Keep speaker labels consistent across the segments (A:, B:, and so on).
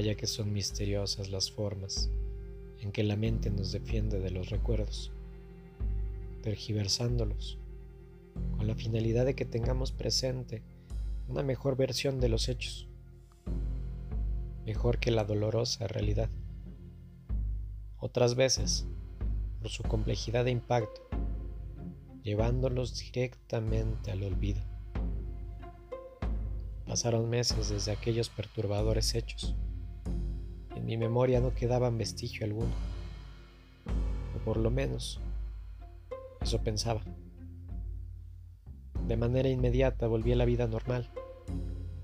A: Vaya que son misteriosas las formas en que la mente nos defiende de los recuerdos, tergiversándolos, con la finalidad de que tengamos presente una mejor versión de los hechos, mejor que la dolorosa realidad. Otras veces, por su complejidad de impacto, llevándolos directamente al olvido. Pasaron meses desde aquellos perturbadores hechos. En mi memoria no quedaban vestigio alguno, o por lo menos eso pensaba. De manera inmediata volví a la vida normal.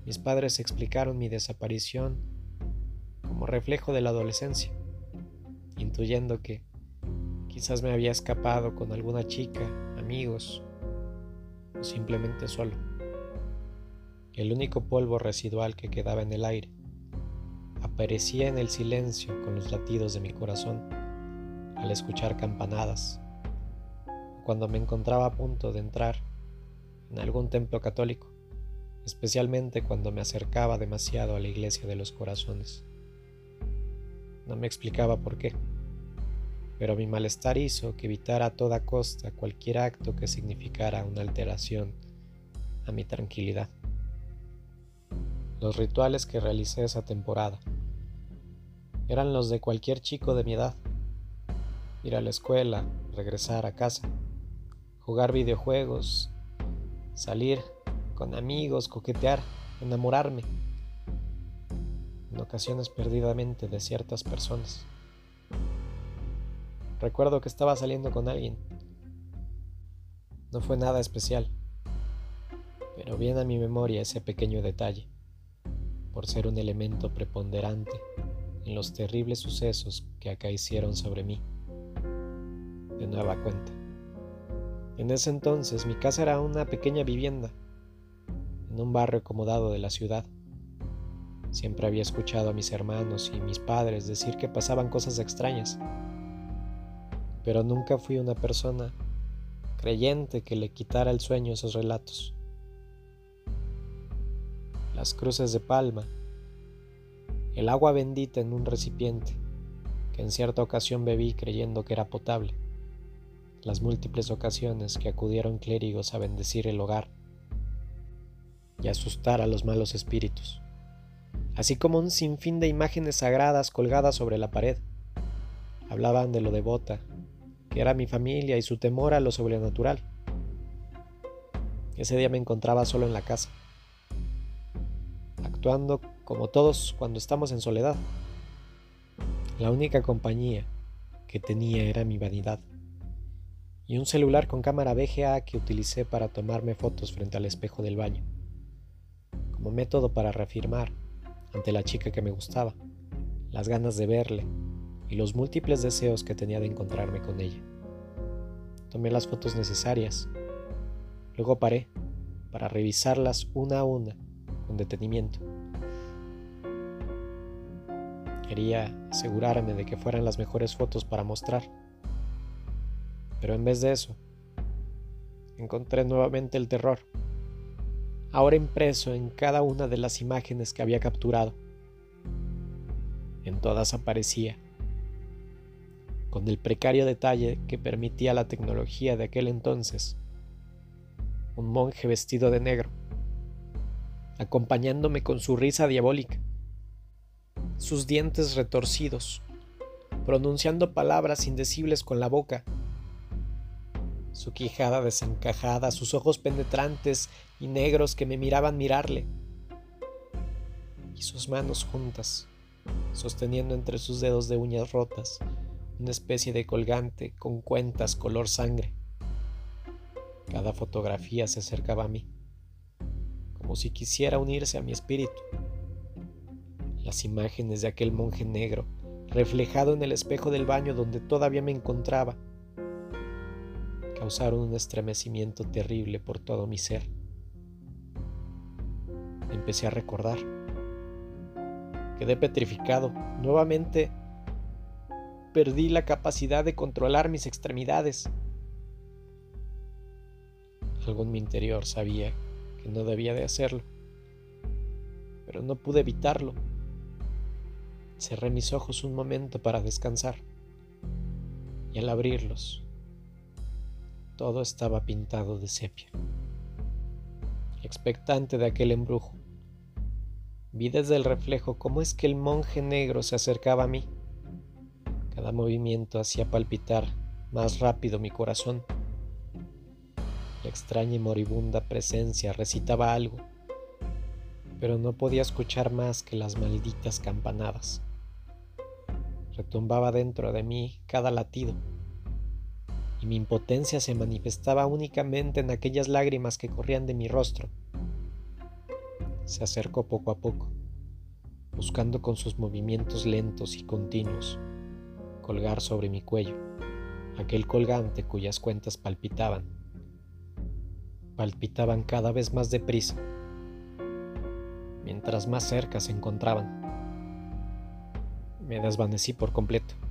A: Mis padres explicaron mi desaparición como reflejo de la adolescencia, intuyendo que quizás me había escapado con alguna chica, amigos o simplemente solo. El único polvo residual que quedaba en el aire aparecía en el silencio con los latidos de mi corazón al escuchar campanadas, cuando me encontraba a punto de entrar en algún templo católico especialmente cuando me acercaba demasiado a la iglesia de los corazones. No me explicaba por qué, pero mi malestar hizo que evitara a toda costa cualquier acto que significara una alteración a mi tranquilidad. Los rituales que realicé esa temporada eran los de cualquier chico de mi edad. Ir a la escuela, regresar a casa, jugar videojuegos, salir con amigos, coquetear, enamorarme, en ocasiones perdidamente de ciertas personas. Recuerdo que estaba saliendo con alguien. No fue nada especial, pero viene a mi memoria ese pequeño detalle, por ser un elemento preponderante en los terribles sucesos que acaecieron sobre mí. De nueva cuenta. En ese entonces mi casa era una pequeña vivienda en un barrio acomodado de la ciudad. Siempre había escuchado a mis hermanos y mis padres decir que pasaban cosas extrañas, pero nunca fui una persona creyente que le quitara el sueño esos relatos. Las cruces de palma, el agua bendita en un recipiente que en cierta ocasión bebí creyendo que era potable, las múltiples ocasiones que acudieron clérigos a bendecir el hogar y asustar a los malos espíritus, así como un sinfín de imágenes sagradas colgadas sobre la pared. Hablaban de lo devota, que era mi familia y su temor a lo sobrenatural. Ese día me encontraba solo en la casa, como todos cuando estamos en soledad. La única compañía que tenía era mi vanidad y un celular con cámara VGA que utilicé para tomarme fotos frente al espejo del baño como método para reafirmar, ante la chica que me gustaba, las ganas de verle y los múltiples deseos que tenía de encontrarme con ella. Tomé las fotos necesarias, luego paré para revisarlas una a una con detenimiento. Quería asegurarme de que fueran las mejores fotos para mostrar. Pero en vez de eso, encontré nuevamente el terror ahora impreso en cada una de las imágenes que había capturado. En todas aparecía, con el precario detalle que permitía la tecnología de aquel entonces, un monje vestido de negro, acompañándome con su risa diabólica, sus dientes retorcidos, pronunciando palabras indecibles con la boca, su quijada desencajada, sus ojos penetrantes y negros que me miraban mirarle, y sus manos juntas, sosteniendo entre sus dedos de uñas rotas una especie de colgante con cuentas color sangre. Cada fotografía se acercaba a mí, como si quisiera unirse a mi espíritu. Las imágenes de aquel monje negro, reflejado en el espejo del baño donde todavía me encontraba, causaron un estremecimiento terrible por todo mi ser. Empecé a recordar. Quedé petrificado. Nuevamente perdí la capacidad de controlar mis extremidades. Algo en mi interior sabía que no debía de hacerlo, pero no pude evitarlo. Cerré mis ojos un momento para descansar y al abrirlos todo estaba pintado de sepia. Expectante de aquel embrujo, vi desde el reflejo cómo es que el monje negro se acercaba a mí. Cada movimiento hacía palpitar más rápido mi corazón. La extraña y moribunda presencia recitaba algo, pero no podía escuchar más que las malditas campanadas. Retumbaba dentro de mí cada latido, y mi impotencia se manifestaba únicamente en aquellas lágrimas que corrían de mi rostro. Se acercó poco a poco, buscando con sus movimientos lentos y continuos colgar sobre mi cuello aquel colgante cuyas cuentas palpitaban, palpitaban cada vez más deprisa, mientras más cerca se encontraban. Me desvanecí por completo.